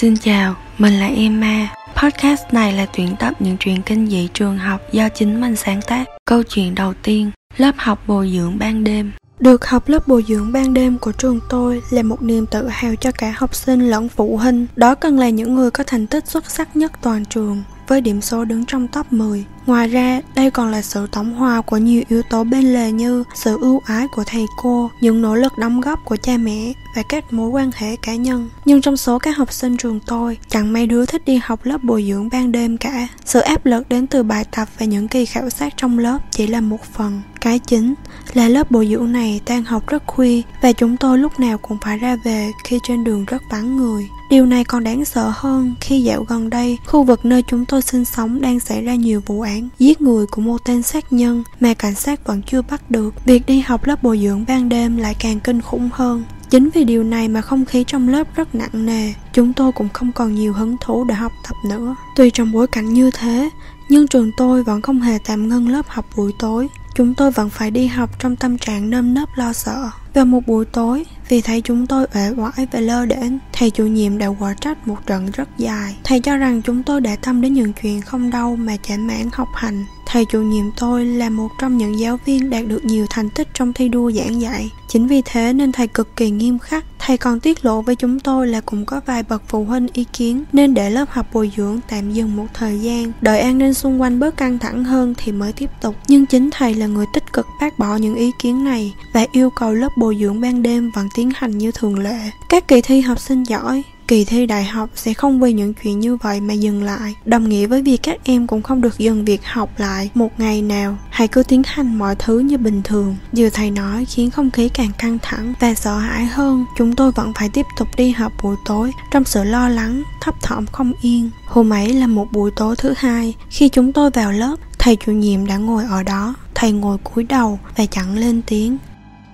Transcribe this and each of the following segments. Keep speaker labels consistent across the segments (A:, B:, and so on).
A: Xin chào, mình là Emma. Podcast này là tuyển tập những truyện kinh dị trường học do chính mình sáng tác. Câu chuyện đầu tiên, lớp học bồi dưỡng ban đêm. Được học lớp bồi dưỡng ban đêm của trường tôi là một niềm tự hào cho cả học sinh lẫn phụ huynh. Đó cần là những người có thành tích xuất sắc nhất toàn trường với điểm số đứng trong top 10. Ngoài ra, đây còn là sự tổng hòa của nhiều yếu tố bên lề như sự ưu ái của thầy cô, những nỗ lực đóng góp của cha mẹ và các mối quan hệ cá nhân. Nhưng trong số các học sinh trường tôi, chẳng mấy đứa thích đi học lớp bồi dưỡng ban đêm cả. Sự áp lực đến từ bài tập và những kỳ khảo sát trong lớp chỉ là một phần. Cái chính là lớp bồi dưỡng này tan học rất khuya và chúng tôi lúc nào cũng phải ra về khi trên đường rất vắng người. Điều này còn đáng sợ hơn khi dạo gần đây, khu vực nơi chúng tôi sinh sống đang xảy ra nhiều vụ án giết người của một tên sát nhân mà cảnh sát vẫn chưa bắt được. Việc đi học lớp bồi dưỡng ban đêm lại càng kinh khủng hơn. Chính vì điều này mà không khí trong lớp rất nặng nề, chúng tôi cũng không còn nhiều hứng thú để học tập nữa. Tuy trong bối cảnh như thế, nhưng trường tôi vẫn không hề tạm ngưng lớp học buổi tối. Chúng tôi vẫn phải đi học trong tâm trạng nơm nớp lo sợ. Vào một buổi tối, vì thấy chúng tôi uể oải và lơ đễnh, thầy chủ nhiệm đã quả trách một trận rất dài. Thầy cho rằng chúng tôi đã tâm đến những chuyện không đâu mà chả mãn học hành. Thầy chủ nhiệm tôi là một trong những giáo viên đạt được nhiều thành tích trong thi đua giảng dạy. Chính vì thế nên thầy cực kỳ nghiêm khắc. Thầy còn tiết lộ với chúng tôi là cũng có vài bậc phụ huynh ý kiến nên để lớp học bồi dưỡng tạm dừng một thời gian, đợi an ninh xung quanh bớt căng thẳng hơn thì mới tiếp tục. Nhưng chính thầy là người tích cực bác bỏ những ý kiến này và yêu cầu lớp bồi dưỡng ban đêm vẫn tiến hành như thường lệ. Các kỳ thi học sinh giỏi, kỳ thi đại học sẽ không vì những chuyện như vậy mà dừng lại. Đồng nghĩa với việc các em cũng không được dừng việc học lại một ngày nào. Hãy cứ tiến hành mọi thứ như bình thường. Điều thầy nói, khiến không khí càng căng thẳng và sợ hãi hơn. Chúng tôi vẫn phải tiếp tục đi học buổi tối trong sự lo lắng, thấp thỏm không yên. Hôm ấy là một buổi tối thứ hai. Khi chúng tôi vào lớp, thầy chủ nhiệm đã ngồi ở đó. Thầy ngồi cúi đầu và chẳng lên tiếng.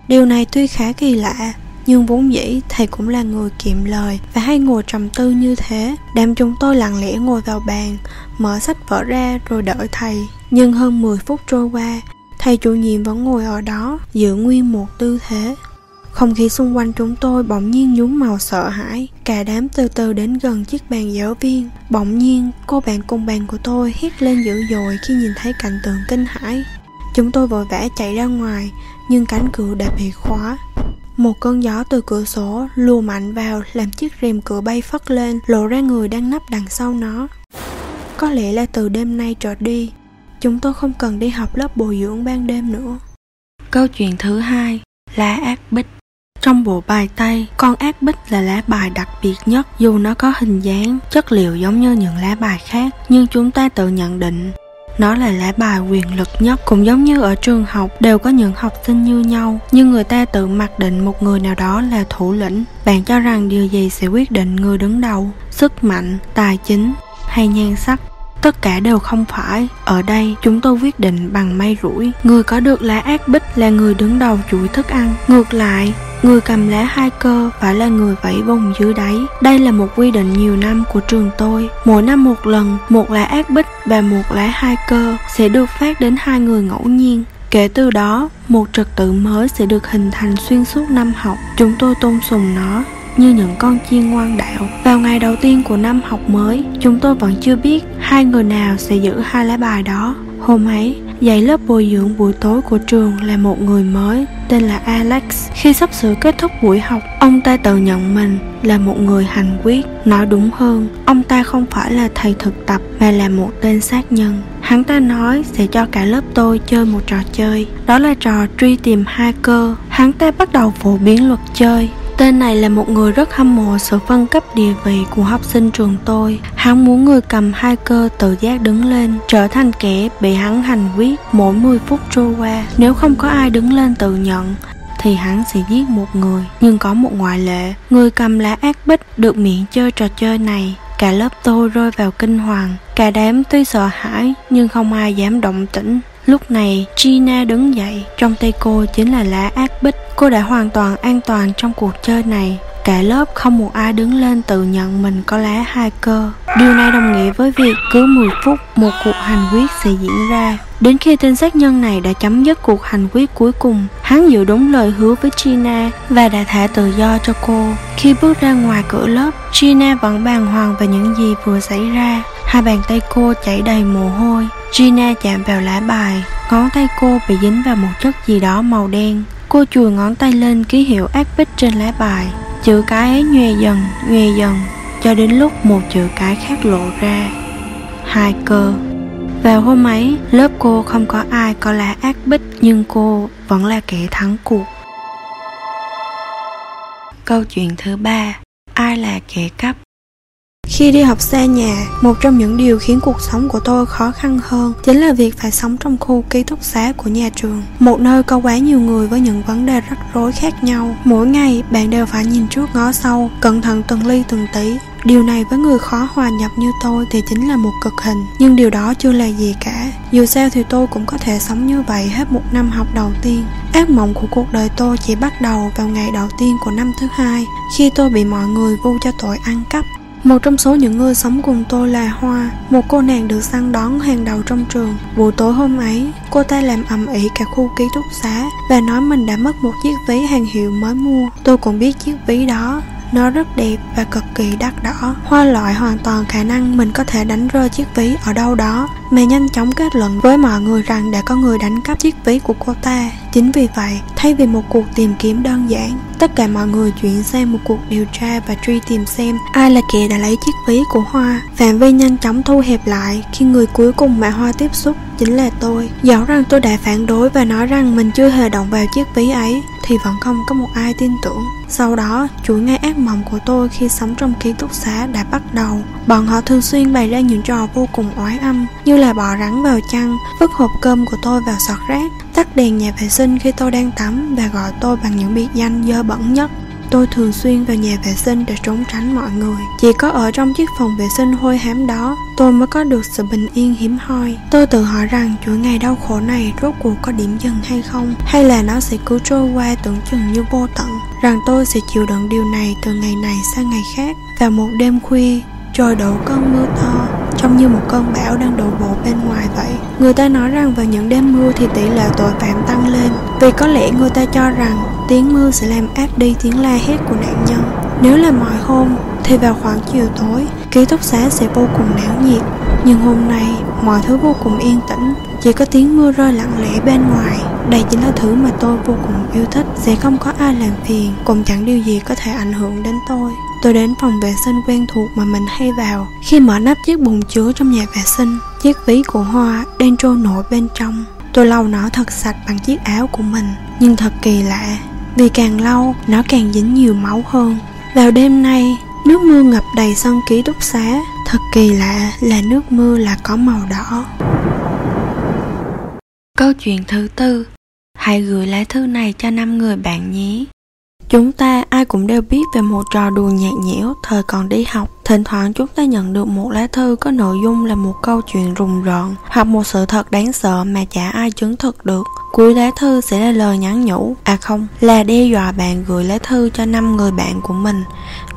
A: Điều này tuy khá kỳ lạ nhưng vốn dĩ thầy cũng là người kiệm lời và hay ngồi trầm tư như thế. Đám chúng tôi lặng lẽ ngồi vào bàn, mở sách vở ra rồi đợi thầy. Nhưng hơn 10 phút trôi qua, thầy chủ nhiệm vẫn ngồi ở đó, giữ nguyên một tư thế. Không khí xung quanh chúng tôi bỗng nhiên nhuốm màu sợ hãi. Cả đám từ từ đến gần chiếc bàn giáo viên. Bỗng nhiên, cô bạn cùng bàn của tôi hét lên dữ dội khi nhìn thấy cảnh tượng kinh hãi. Chúng tôi vội vã chạy ra ngoài, nhưng cánh cửa đã bị khóa một cơn gió từ cửa sổ lùa mạnh vào làm chiếc rèm cửa bay phất lên lộ ra người đang nấp đằng sau nó. Có lẽ là từ đêm nay trở đi chúng tôi không cần đi học lớp bồi dưỡng ban đêm nữa. Câu chuyện thứ hai lá ác bích. Trong bộ bài tây, con ác bích là lá bài đặc biệt nhất dù nó có hình dáng, chất liệu giống như những lá bài khác, nhưng chúng ta tự nhận định nó là lá bài quyền lực nhất, cũng giống như ở trường học, đều có những học sinh như nhau, nhưng người ta tự mặc định một người nào đó là thủ lĩnh. Bạn cho rằng điều gì sẽ quyết định người đứng đầu, sức mạnh, tài chính hay nhan sắc? Tất cả đều không phải. Ở đây, chúng tôi quyết định bằng may rủi. Người có được lá ác bích là người đứng đầu chuỗi thức ăn. Ngược lại người cầm lá hai cơ phải là người vẫy vùng dưới đáy đây là một quy định nhiều năm của trường tôi mỗi năm một lần một lá ác bích và một lá hai cơ sẽ được phát đến hai người ngẫu nhiên kể từ đó một trật tự mới sẽ được hình thành xuyên suốt năm học chúng tôi tôn sùng nó như những con chiên ngoan đạo. Vào ngày đầu tiên của năm học mới, chúng tôi vẫn chưa biết hai người nào sẽ giữ hai lá bài đó. Hôm ấy, dạy lớp bồi dưỡng buổi tối của trường là một người mới tên là Alex. Khi sắp sửa kết thúc buổi học, ông ta tự nhận mình là một người hành quyết. Nói đúng hơn, ông ta không phải là thầy thực tập mà là một tên sát nhân. Hắn ta nói sẽ cho cả lớp tôi chơi một trò chơi, đó là trò truy tìm hai cơ. Hắn ta bắt đầu phổ biến luật chơi, Tên này là một người rất hâm mộ sự phân cấp địa vị của học sinh trường tôi. Hắn muốn người cầm hai cơ tự giác đứng lên, trở thành kẻ bị hắn hành quyết mỗi 10 phút trôi qua. Nếu không có ai đứng lên tự nhận, thì hắn sẽ giết một người. Nhưng có một ngoại lệ, người cầm lá ác bích được miễn chơi trò chơi này. Cả lớp tôi rơi vào kinh hoàng. Cả đám tuy sợ hãi nhưng không ai dám động tĩnh. Lúc này, Gina đứng dậy, trong tay cô chính là lá ác bích. Cô đã hoàn toàn an toàn trong cuộc chơi này. cả lớp không một ai đứng lên tự nhận mình có lá hai cơ. Điều này đồng nghĩa với việc cứ 10 phút một cuộc hành quyết sẽ diễn ra. Đến khi tên sát nhân này đã chấm dứt cuộc hành quyết cuối cùng, hắn giữ đúng lời hứa với Gina và đã thả tự do cho cô. Khi bước ra ngoài cửa lớp, Gina vẫn bàng hoàng về những gì vừa xảy ra. Hai bàn tay cô chảy đầy mồ hôi. Gina chạm vào lá bài, ngón tay cô bị dính vào một chất gì đó màu đen. Cô chùi ngón tay lên ký hiệu ác bích trên lá bài. Chữ cái ấy nhòe dần, nhòe dần, cho đến lúc một chữ cái khác lộ ra. Hai cơ. Vào hôm ấy, lớp cô không có ai có lá ác bích nhưng cô vẫn là kẻ thắng cuộc. Câu chuyện thứ ba Ai là kẻ cắp? Khi đi học xa nhà, một trong những điều khiến cuộc sống của tôi khó khăn hơn chính là việc phải sống trong khu ký túc xá của nhà trường. Một nơi có quá nhiều người với những vấn đề rắc rối khác nhau. Mỗi ngày, bạn đều phải nhìn trước ngó sau, cẩn thận từng ly từng tí. Điều này với người khó hòa nhập như tôi thì chính là một cực hình Nhưng điều đó chưa là gì cả Dù sao thì tôi cũng có thể sống như vậy hết một năm học đầu tiên Ác mộng của cuộc đời tôi chỉ bắt đầu vào ngày đầu tiên của năm thứ hai Khi tôi bị mọi người vu cho tội ăn cắp một trong số những người sống cùng tôi là Hoa, một cô nàng được săn đón hàng đầu trong trường. Buổi tối hôm ấy, cô ta làm ầm ĩ cả khu ký túc xá và nói mình đã mất một chiếc ví hàng hiệu mới mua. Tôi cũng biết chiếc ví đó nó rất đẹp và cực kỳ đắt đỏ. Hoa loại hoàn toàn khả năng mình có thể đánh rơi chiếc ví ở đâu đó, mẹ nhanh chóng kết luận với mọi người rằng đã có người đánh cắp chiếc ví của cô ta. Chính vì vậy, thay vì một cuộc tìm kiếm đơn giản, tất cả mọi người chuyển sang một cuộc điều tra và truy tìm xem ai là kẻ đã lấy chiếc ví của Hoa. Phạm vi nhanh chóng thu hẹp lại khi người cuối cùng mà Hoa tiếp xúc chính là tôi. Dẫu rằng tôi đã phản đối và nói rằng mình chưa hề động vào chiếc ví ấy, thì vẫn không có một ai tin tưởng. Sau đó, chuỗi ngày ác mộng của tôi khi sống trong ký túc xá đã bắt đầu. Bọn họ thường xuyên bày ra những trò vô cùng oái âm, như là là bò rắn vào chăn, vứt hộp cơm của tôi vào sọt rác, tắt đèn nhà vệ sinh khi tôi đang tắm và gọi tôi bằng những biệt danh dơ bẩn nhất. Tôi thường xuyên vào nhà vệ sinh để trốn tránh mọi người. Chỉ có ở trong chiếc phòng vệ sinh hôi hám đó Tôi mới có được sự bình yên hiếm hoi. Tôi tự hỏi rằng chuỗi ngày đau khổ này rốt cuộc có điểm dừng hay không Hay là nó sẽ cứ trôi qua tưởng chừng như vô tận Rằng tôi sẽ chịu đựng điều này từ ngày này sang ngày khác. Và một đêm khuya trời đổ cơn mưa to trông như một cơn bão đang đổ bộ bên ngoài vậy. Người ta nói rằng vào những đêm mưa thì tỷ lệ tội phạm tăng lên. Vì có lẽ người ta cho rằng tiếng mưa sẽ làm áp đi tiếng la hét của nạn nhân. Nếu là mọi hôm, thì vào khoảng chiều tối, ký túc xá sẽ vô cùng náo nhiệt. Nhưng hôm nay, mọi thứ vô cùng yên tĩnh. Chỉ có tiếng mưa rơi lặng lẽ bên ngoài. Đây chính là thứ mà tôi vô cùng yêu thích. Sẽ không có ai làm phiền, cũng chẳng điều gì có thể ảnh hưởng đến tôi tôi đến phòng vệ sinh quen thuộc mà mình hay vào. Khi mở nắp chiếc bồn chứa trong nhà vệ sinh, chiếc ví của hoa đang trôi nổi bên trong. Tôi lau nó thật sạch bằng chiếc áo của mình, nhưng thật kỳ lạ. Vì càng lâu nó càng dính nhiều máu hơn. Vào đêm nay, nước mưa ngập đầy sân ký túc xá. Thật kỳ lạ là nước mưa là có màu đỏ. Câu chuyện thứ tư. Hãy gửi lá thư này cho năm người bạn nhé chúng ta ai cũng đều biết về một trò đùa nhạt nhẽo, thời còn đi học Thỉnh thoảng chúng ta nhận được một lá thư có nội dung là một câu chuyện rùng rợn hoặc một sự thật đáng sợ mà chả ai chứng thực được. Cuối lá thư sẽ là lời nhắn nhủ, à không, là đe dọa bạn gửi lá thư cho năm người bạn của mình.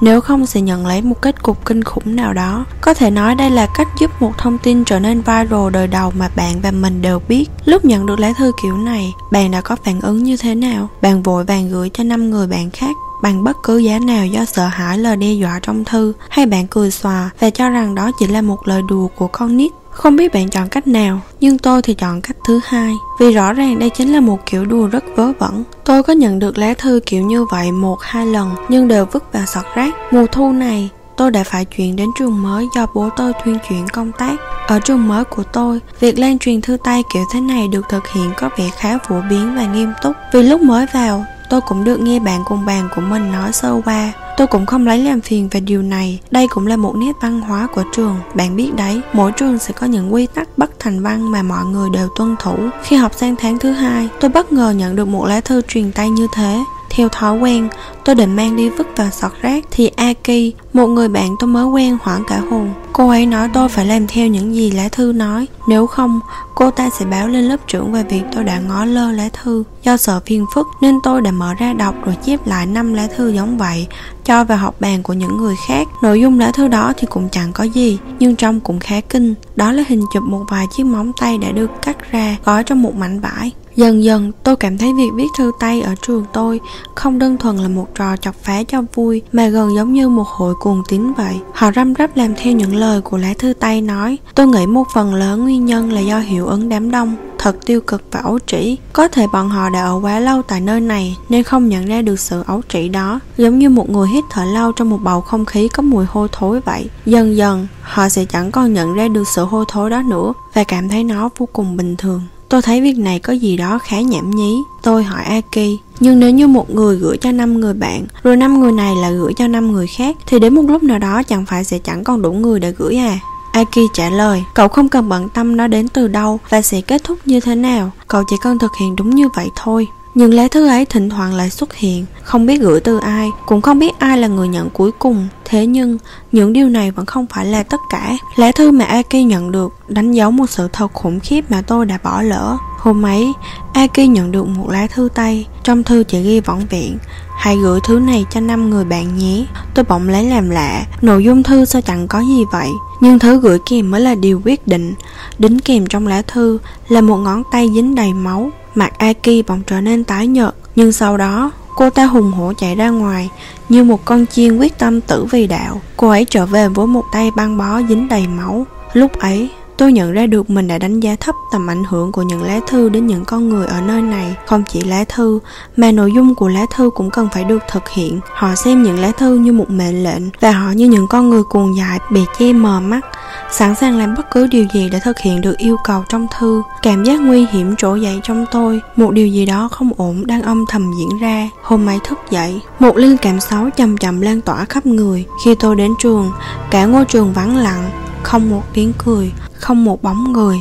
A: Nếu không sẽ nhận lấy một kết cục kinh khủng nào đó. Có thể nói đây là cách giúp một thông tin trở nên viral đời đầu mà bạn và mình đều biết. Lúc nhận được lá thư kiểu này, bạn đã có phản ứng như thế nào? Bạn vội vàng gửi cho năm người bạn khác bằng bất cứ giá nào do sợ hãi lời đe dọa trong thư hay bạn cười xòa và cho rằng đó chỉ là một lời đùa của con nít không biết bạn chọn cách nào nhưng tôi thì chọn cách thứ hai vì rõ ràng đây chính là một kiểu đùa rất vớ vẩn tôi có nhận được lá thư kiểu như vậy một hai lần nhưng đều vứt vào sọt rác mùa thu này tôi đã phải chuyển đến trường mới do bố tôi thuyên chuyển công tác. Ở trường mới của tôi, việc lan truyền thư tay kiểu thế này được thực hiện có vẻ khá phổ biến và nghiêm túc. Vì lúc mới vào, Tôi cũng được nghe bạn cùng bàn của mình nói sơ qua Tôi cũng không lấy làm phiền về điều này. Đây cũng là một nét văn hóa của trường. Bạn biết đấy, mỗi trường sẽ có những quy tắc bất thành văn mà mọi người đều tuân thủ. Khi học sang tháng thứ hai Tôi bất ngờ nhận được một lá thư truyền tay như thế. Theo thói quen, tôi định mang đi vứt vào sọt rác thì Aki, một người bạn tôi mới quen hoảng cả hồn. Cô ấy nói tôi phải làm theo những gì lá thư nói, nếu không, cô ta sẽ báo lên lớp trưởng về việc tôi đã ngó lơ lá thư. Do sợ phiền phức nên tôi đã mở ra đọc rồi chép lại năm lá thư giống vậy, cho vào học bàn của những người khác. Nội dung lá thư đó thì cũng chẳng có gì, nhưng trông cũng khá kinh. Đó là hình chụp một vài chiếc móng tay đã được cắt ra, gói trong một mảnh vải. Dần dần tôi cảm thấy việc viết thư tay ở trường tôi không đơn thuần là một trò chọc phá cho vui mà gần giống như một hội cuồng tín vậy. Họ răm rắp làm theo những lời của lá thư tay nói. Tôi nghĩ một phần lớn nguyên nhân là do hiệu ứng đám đông thật tiêu cực và ấu trĩ. Có thể bọn họ đã ở quá lâu tại nơi này nên không nhận ra được sự ấu trĩ đó. Giống như một người hít thở lâu trong một bầu không khí có mùi hôi thối vậy. Dần dần, họ sẽ chẳng còn nhận ra được sự hôi thối đó nữa và cảm thấy nó vô cùng bình thường. Tôi thấy việc này có gì đó khá nhảm nhí. Tôi hỏi Aki, nhưng nếu như một người gửi cho năm người bạn, rồi năm người này là gửi cho năm người khác, thì đến một lúc nào đó chẳng phải sẽ chẳng còn đủ người để gửi à? Aki trả lời, cậu không cần bận tâm nó đến từ đâu và sẽ kết thúc như thế nào, cậu chỉ cần thực hiện đúng như vậy thôi. Nhưng lá thư ấy thỉnh thoảng lại xuất hiện, không biết gửi từ ai, cũng không biết ai là người nhận cuối cùng. Thế nhưng, những điều này vẫn không phải là tất cả. Lá thư mà Aki nhận được đánh dấu một sự thật khủng khiếp mà tôi đã bỏ lỡ. Hôm ấy, Aki nhận được một lá thư tay, trong thư chỉ ghi vỏn vẹn. Hãy gửi thứ này cho năm người bạn nhé. Tôi bỗng lấy làm lạ, nội dung thư sao chẳng có gì vậy. Nhưng thứ gửi kèm mới là điều quyết định. Đính kèm trong lá thư là một ngón tay dính đầy máu. Mặt Aki bỗng trở nên tái nhợt, nhưng sau đó cô ta hùng hổ chạy ra ngoài như một con chiên quyết tâm tử vì đạo. Cô ấy trở về với một tay băng bó dính đầy máu. Lúc ấy, Tôi nhận ra được mình đã đánh giá thấp tầm ảnh hưởng của những lá thư đến những con người ở nơi này. Không chỉ lá thư, mà nội dung của lá thư cũng cần phải được thực hiện. Họ xem những lá thư như một mệnh lệnh và họ như những con người cuồng dại bị che mờ mắt sẵn sàng làm bất cứ điều gì để thực hiện được yêu cầu trong thư cảm giác nguy hiểm trỗi dậy trong tôi một điều gì đó không ổn đang âm thầm diễn ra hôm ấy thức dậy một linh cảm xấu chậm chậm lan tỏa khắp người khi tôi đến trường cả ngôi trường vắng lặng không một tiếng cười không một bóng người.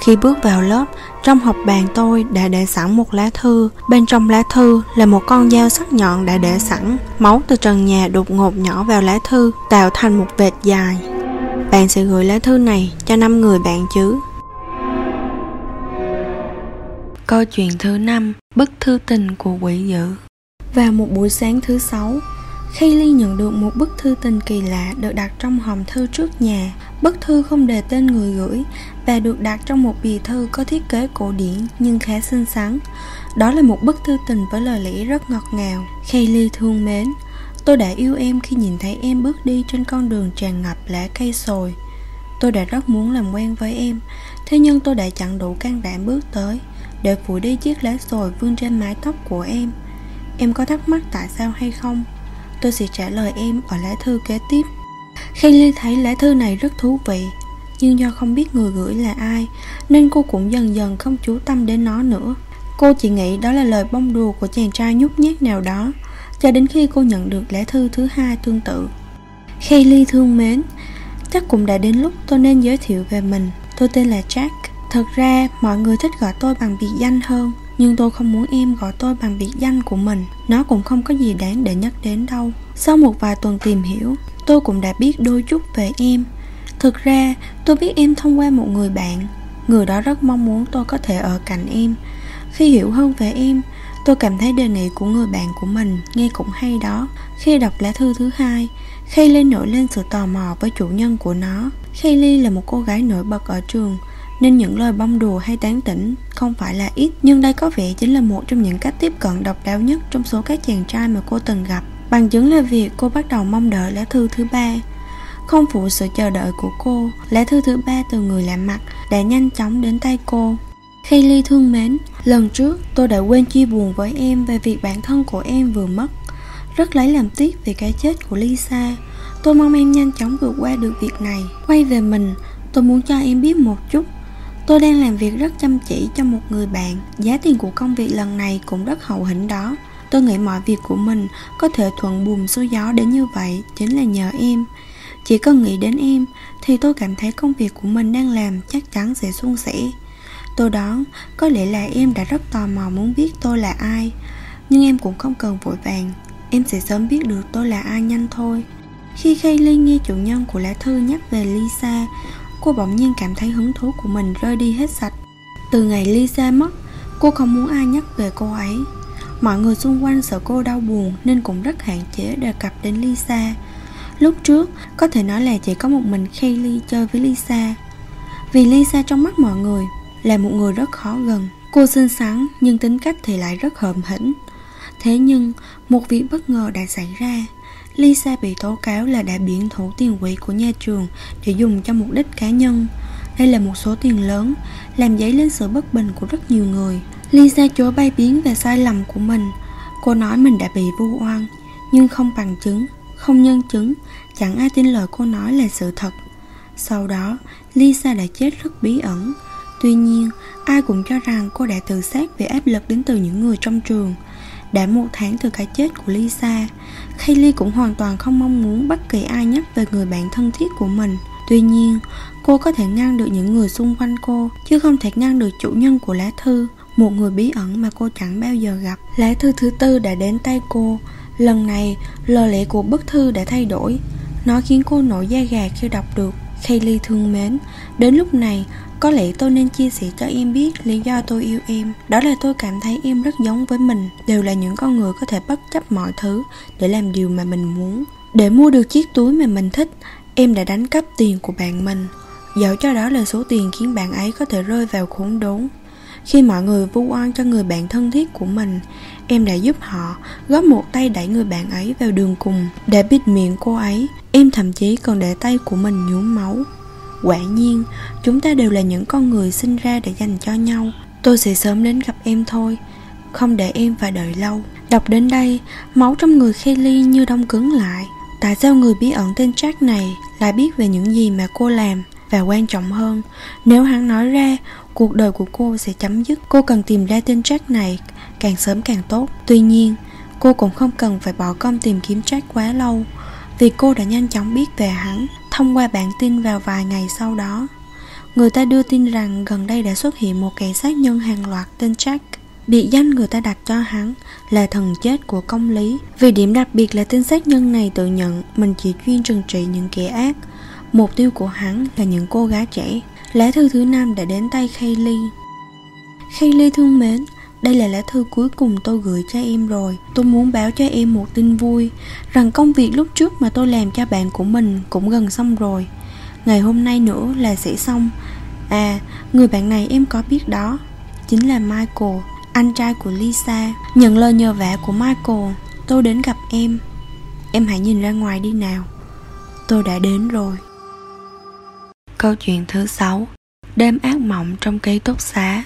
A: Khi bước vào lớp trong học bàn tôi đã để sẵn một lá thư. Bên trong lá thư là một con dao sắc nhọn đã để sẵn. Máu từ trần nhà đột ngột nhỏ vào lá thư tạo thành một vệt dài. Bạn sẽ gửi lá thư này cho năm người bạn chứ? Câu chuyện thứ năm Bức thư tình của quỷ dữ. Vào một buổi sáng thứ sáu khi Ly nhận được một bức thư tình kỳ lạ được đặt trong hòm thư trước nhà, bức thư không đề tên người gửi và được đặt trong một bì thư có thiết kế cổ điển nhưng khá xinh xắn. Đó là một bức thư tình với lời lẽ rất ngọt ngào. Kaylee thương mến, tôi đã yêu em khi nhìn thấy em bước đi trên con đường tràn ngập lá cây sồi. Tôi đã rất muốn làm quen với em, thế nhưng tôi đã chẳng đủ can đảm bước tới để phủi đi chiếc lá sồi vương trên mái tóc của em. Em có thắc mắc tại sao hay không? tôi sẽ trả lời em ở lá thư kế tiếp Kaylee thấy lá thư này rất thú vị, Nhưng do không biết người gửi là ai, Nên cô cũng dần dần không chú tâm đến nó nữa. Cô chỉ nghĩ đó là lời bông đùa của chàng trai nhút nhát nào đó, Cho đến khi cô nhận được lá thư thứ hai tương tự. Kaylee thương mến, Chắc cũng đã đến lúc tôi nên giới thiệu về mình. Tôi tên là Jack. Thật ra, mọi người thích gọi tôi bằng biệt danh hơn, nhưng tôi không muốn em gọi tôi bằng biệt danh của mình. Nó cũng không có gì đáng để nhắc đến đâu. Sau một vài tuần tìm hiểu tôi cũng đã biết đôi chút về em. Thực ra, tôi biết em thông qua một người bạn. Người đó rất mong muốn tôi có thể ở cạnh em. Khi hiểu hơn về em, tôi cảm thấy đề nghị của người bạn của mình nghe cũng hay đó. Khi đọc lá thư thứ hai Kaylee nổi lên sự tò mò với chủ nhân của nó. Kaylee là một cô gái nổi bật ở trường, nên những lời bông đùa hay tán tỉnh không phải là ít, nhưng đây có vẻ chính là một trong những cách tiếp cận độc đáo nhất trong số các chàng trai mà cô từng gặp bằng chứng là việc cô bắt đầu mong đợi lá thư thứ ba. Không phụ sự chờ đợi của cô, lá thư thứ ba từ người lạ mặt đã nhanh chóng đến tay cô. Khi ly thương mến, lần trước tôi đã quên chia buồn với em về việc bản thân của em vừa mất. Rất lấy làm tiếc về cái chết của lisa. Tôi mong em nhanh chóng vượt qua được việc này. Quay về mình, tôi muốn cho em biết một chút. Tôi đang làm việc rất chăm chỉ cho một người bạn. Giá tiền của công việc lần này cũng rất hậu hĩnh đó. Tôi nghĩ mọi việc của mình có thể thuận buồm xuôi gió đến như vậy, Chính là nhờ em. Chỉ cần nghĩ đến em, Thì tôi cảm thấy công việc của mình đang làm chắc chắn sẽ suôn sẻ. Tôi đoán, có lẽ là em đã rất tò mò muốn biết tôi là ai, Nhưng em cũng không cần vội vàng. Em sẽ sớm biết được tôi là ai nhanh thôi. Khi Kaylee nghe chủ nhân của lá thư nhắc về Lisa, Cô bỗng nhiên cảm thấy hứng thú của mình rơi đi hết sạch. Từ ngày Lisa mất, Cô không muốn ai nhắc về cô ấy. Mọi người xung quanh sợ cô đau buồn Nên cũng rất hạn chế đề cập đến Lisa. Lúc trước Có thể nói là chỉ có một mình Kaylee chơi với Lisa. Vì Lisa trong mắt mọi người Là một người rất khó gần. Cô xinh xắn nhưng tính cách thì lại rất hợm hĩnh Thế nhưng một việc bất ngờ đã xảy ra. Lisa bị tố cáo là đã biển thủ tiền quỹ của nhà trường để dùng cho mục đích cá nhân. Đây là một số tiền lớn, làm dấy lên sự bất bình của rất nhiều người. Lisa chối bay biến về sai lầm của mình. Cô nói mình đã bị vu oan, nhưng không bằng chứng, không nhân chứng, chẳng ai tin lời cô nói là sự thật. Sau đó, Lisa đã chết rất bí ẩn. Tuy nhiên, ai cũng cho rằng cô đã tự sát vì áp lực đến từ những người trong trường. Đã một tháng từ cái chết của Lisa, Kaylee cũng hoàn toàn không mong muốn bất kỳ ai nhắc về người bạn thân thiết của mình. Tuy nhiên, cô có thể ngăn được những người xung quanh cô, chứ không thể ngăn được chủ nhân của lá thư, một người bí ẩn mà cô chẳng bao giờ gặp. Lá thư thứ tư đã đến tay cô. Lần này, lời lẽ của bức thư đã thay đổi. Nó khiến cô nổi da gà khi đọc được. Kaylee thương mến, đến lúc này có lẽ tôi nên chia sẻ cho em biết lý do tôi yêu em Đó là tôi cảm thấy em rất giống với mình Đều là những con người có thể bất chấp mọi thứ Để làm điều mà mình muốn Để mua được chiếc túi mà mình thích Em đã đánh cắp tiền của bạn mình Dẫu cho đó là số tiền khiến bạn ấy có thể rơi vào khốn đốn khi mọi người vu oan cho người bạn thân thiết của mình Em đã giúp họ góp một tay đẩy người bạn ấy vào đường cùng Để bịt miệng cô ấy Em thậm chí còn để tay của mình nhuốm máu Quả nhiên, chúng ta đều là những con người sinh ra để dành cho nhau. Tôi sẽ sớm đến gặp em thôi, không để em phải đợi lâu. Đọc đến đây, máu trong người Kelly như đông cứng lại. Tại sao người bí ẩn tên Jack này lại biết về những gì mà cô làm? Và quan trọng hơn, nếu hắn nói ra, cuộc đời của cô sẽ chấm dứt. Cô cần tìm ra tên Jack này càng sớm càng tốt. Tuy nhiên, cô cũng không cần phải bỏ công tìm kiếm Jack quá lâu, vì cô đã nhanh chóng biết về hắn thông qua bản tin vào vài ngày sau đó. Người ta đưa tin rằng gần đây đã xuất hiện một kẻ sát nhân hàng loạt tên Jack. Biệt danh người ta đặt cho hắn là thần chết của công lý Vì điểm đặc biệt là tên sát nhân này tự nhận mình chỉ chuyên trừng trị những kẻ ác Mục tiêu của hắn là những cô gái trẻ. Lá thư thứ năm đã đến tay Kaylee. Kaylee thương mến đây là lá thư cuối cùng tôi gửi cho em rồi. Tôi muốn báo cho em một tin vui Rằng công việc lúc trước mà tôi làm cho bạn của mình cũng gần xong rồi. Ngày hôm nay nữa là sẽ xong. À, người bạn này em có biết đó Chính là Michael, anh trai của Lisa. Nhận lời nhờ vả của Michael Tôi đến gặp em. Em hãy nhìn ra ngoài đi nào. Tôi đã đến rồi. Câu chuyện thứ sáu Đêm ác mộng trong ký túc xá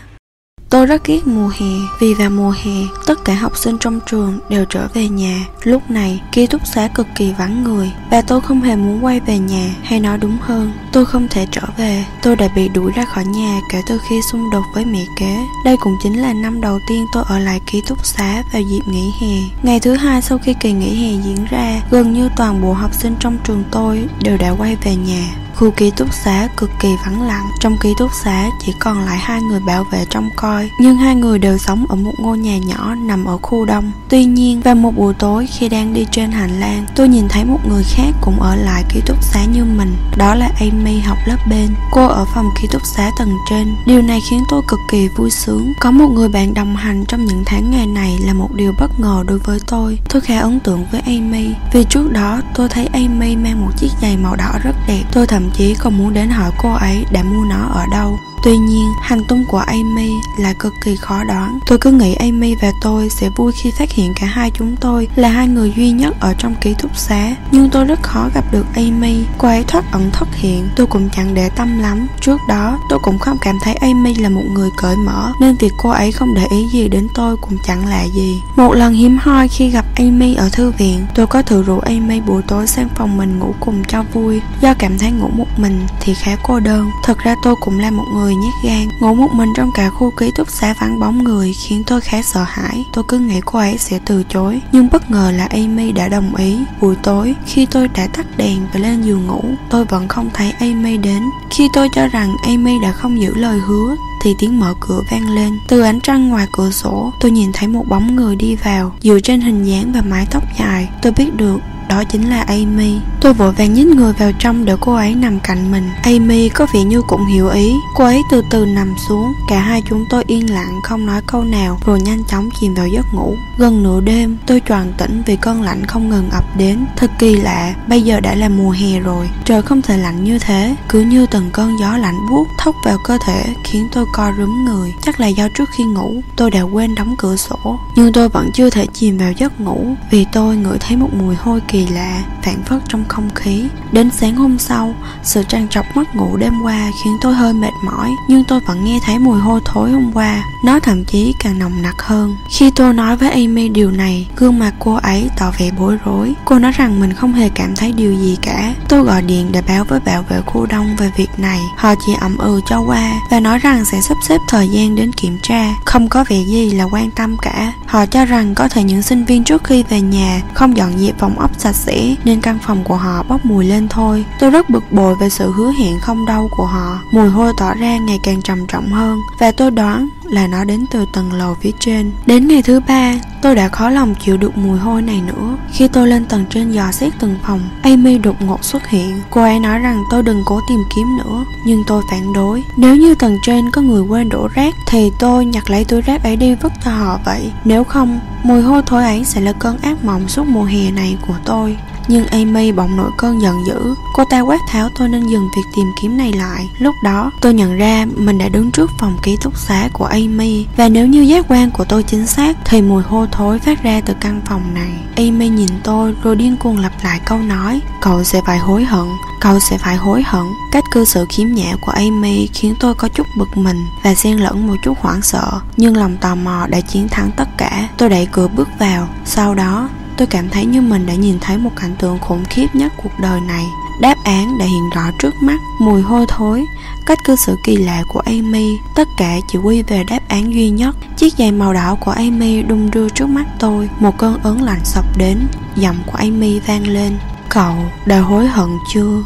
A: Tôi rất ghét mùa hè vì vào mùa hè tất cả học sinh trong trường đều trở về nhà. Lúc này ký túc xá cực kỳ vắng người và tôi không hề muốn quay về nhà hay nói đúng hơn tôi không thể trở về. Tôi đã bị đuổi ra khỏi nhà kể từ khi xung đột với mẹ kế. Đây cũng chính là năm đầu tiên tôi ở lại ký túc xá vào dịp nghỉ hè. Ngày thứ hai sau khi kỳ nghỉ hè diễn ra, gần như toàn bộ học sinh trong trường tôi đều đã quay về nhà. Khu ký túc xá cực kỳ vắng lặng, Trong ký túc xá chỉ còn lại hai người bảo vệ trông coi. Nhưng hai người đều sống ở một ngôi nhà nhỏ nằm ở khu đông. Tuy nhiên, vào một buổi tối khi đang đi trên hành lang, Tôi nhìn thấy một người khác cũng ở lại ký túc xá như mình. Đó là Amy học lớp bên Cô ở phòng ký túc xá tầng trên. Điều này khiến tôi cực kỳ vui sướng. Có một người bạn đồng hành trong những tháng ngày này là một điều bất ngờ đối với tôi. Tôi khá ấn tượng với Amy. Vì trước đó, tôi thấy Amy mang một chiếc giày màu đỏ rất đẹp. Tôi thậm chí còn muốn đến hỏi cô ấy đã mua nó ở đâu. Tuy nhiên, hành tung của Amy là cực kỳ khó đoán. Tôi cứ nghĩ Amy và tôi sẽ vui khi phát hiện cả hai chúng tôi là hai người duy nhất ở trong ký túc xá. Nhưng tôi rất khó gặp được Amy. Cô ấy thoát ẩn thoát hiện, tôi cũng chẳng để tâm lắm. Trước đó, tôi cũng không cảm thấy Amy là một người cởi mở, nên việc cô ấy không để ý gì đến tôi cũng chẳng lạ gì. Một lần hiếm hoi khi gặp Amy ở thư viện, tôi có thử rủ Amy buổi tối sang phòng mình ngủ cùng cho vui. Do cảm thấy ngủ một mình thì khá cô đơn. Thật ra tôi cũng là một người người nhát gan, Ngủ một mình trong cả khu ký túc xá vắng bóng người Khiến tôi khá sợ hãi. Tôi cứ nghĩ cô ấy sẽ từ chối, Nhưng bất ngờ là Amy đã đồng ý. Buổi tối, khi tôi đã tắt đèn và lên giường ngủ, Tôi vẫn không thấy Amy đến. Khi tôi cho rằng Amy đã không giữ lời hứa, thì tiếng mở cửa vang lên. Từ ánh trăng ngoài cửa sổ, Tôi nhìn thấy một bóng người đi vào, Dựa trên hình dáng và mái tóc dài. Tôi biết được đó chính là Amy. Tôi vội vàng nhích người vào trong để cô ấy nằm cạnh mình. Amy có vẻ như cũng hiểu ý. Cô ấy từ từ nằm xuống, cả hai chúng tôi yên lặng không nói câu nào rồi nhanh chóng chìm vào giấc ngủ. Gần nửa đêm, tôi choàng tỉnh vì cơn lạnh không ngừng ập đến. Thật kỳ lạ, bây giờ đã là mùa hè rồi, trời không thể lạnh như thế, cứ như từng cơn gió lạnh buốt thốc vào cơ thể khiến tôi co rúm người. Chắc là do trước khi ngủ, tôi đã quên đóng cửa sổ, nhưng tôi vẫn chưa thể chìm vào giấc ngủ vì tôi ngửi thấy một mùi hôi kỳ lạ phản phất trong không khí. Đến sáng hôm sau, sự trằn trọc mất ngủ đêm qua khiến tôi hơi mệt mỏi, nhưng tôi vẫn nghe thấy mùi hôi thối hôm qua. Nó thậm chí càng nồng nặc hơn. Khi tôi nói với amy điều này, gương mặt cô ấy tỏ vẻ bối rối. Cô nói rằng mình không hề cảm thấy điều gì cả. Tôi gọi điện để báo với bảo vệ khu đông về việc này. Họ chỉ ậm ừ cho qua và nói rằng sẽ sắp xếp thời gian đến kiểm tra. Không có vẻ gì là quan tâm cả. Họ cho rằng có thể những sinh viên trước khi về nhà không dọn dẹp phòng ốc sạch sẽ, nên căn phòng của họ bốc mùi lên thôi. Tôi rất bực bội về sự hứa hẹn không đâu của họ. Mùi hôi tỏ ra ngày càng trầm trọng hơn. Và tôi đoán là nó đến từ tầng lầu phía trên. Đến ngày thứ ba, tôi đã khó lòng chịu được mùi hôi này nữa. Khi tôi lên tầng trên dò xét từng phòng, amy đột ngột xuất hiện. Cô ấy nói rằng tôi đừng cố tìm kiếm nữa, nhưng tôi phản đối. Nếu như tầng trên có người quên đổ rác, thì tôi nhặt lấy túi rác ấy đi vứt cho họ vậy. Nếu không, mùi hôi thối ấy sẽ là cơn ác mộng suốt mùa hè này của tôi nhưng Amy bỗng nổi cơn giận dữ. Cô ta quát tháo, tôi nên dừng việc tìm kiếm này lại. Lúc đó, tôi nhận ra mình đã đứng trước phòng ký túc xá của Amy. Và nếu như giác quan của tôi chính xác, Thì mùi hôi thối phát ra từ căn phòng này. Amy nhìn tôi rồi điên cuồng lặp lại câu nói, Cậu sẽ phải hối hận, Cậu sẽ phải hối hận. Cách cư xử khiếm nhã của Amy khiến tôi có chút bực mình Và xen lẫn một chút hoảng sợ. Nhưng lòng tò mò đã chiến thắng tất cả. Tôi đẩy cửa bước vào. Sau đó tôi cảm thấy như mình đã nhìn thấy một cảnh tượng khủng khiếp nhất cuộc đời này. Đáp án đã hiện rõ trước mắt. Mùi hôi thối, cách cư xử kỳ lạ của amy. Tất cả chỉ quy về đáp án duy nhất. Chiếc giày màu đỏ của amy đung đưa trước mắt tôi. Một cơn ớn lạnh sập đến. Giọng của amy vang lên. Cậu đã hối hận chưa?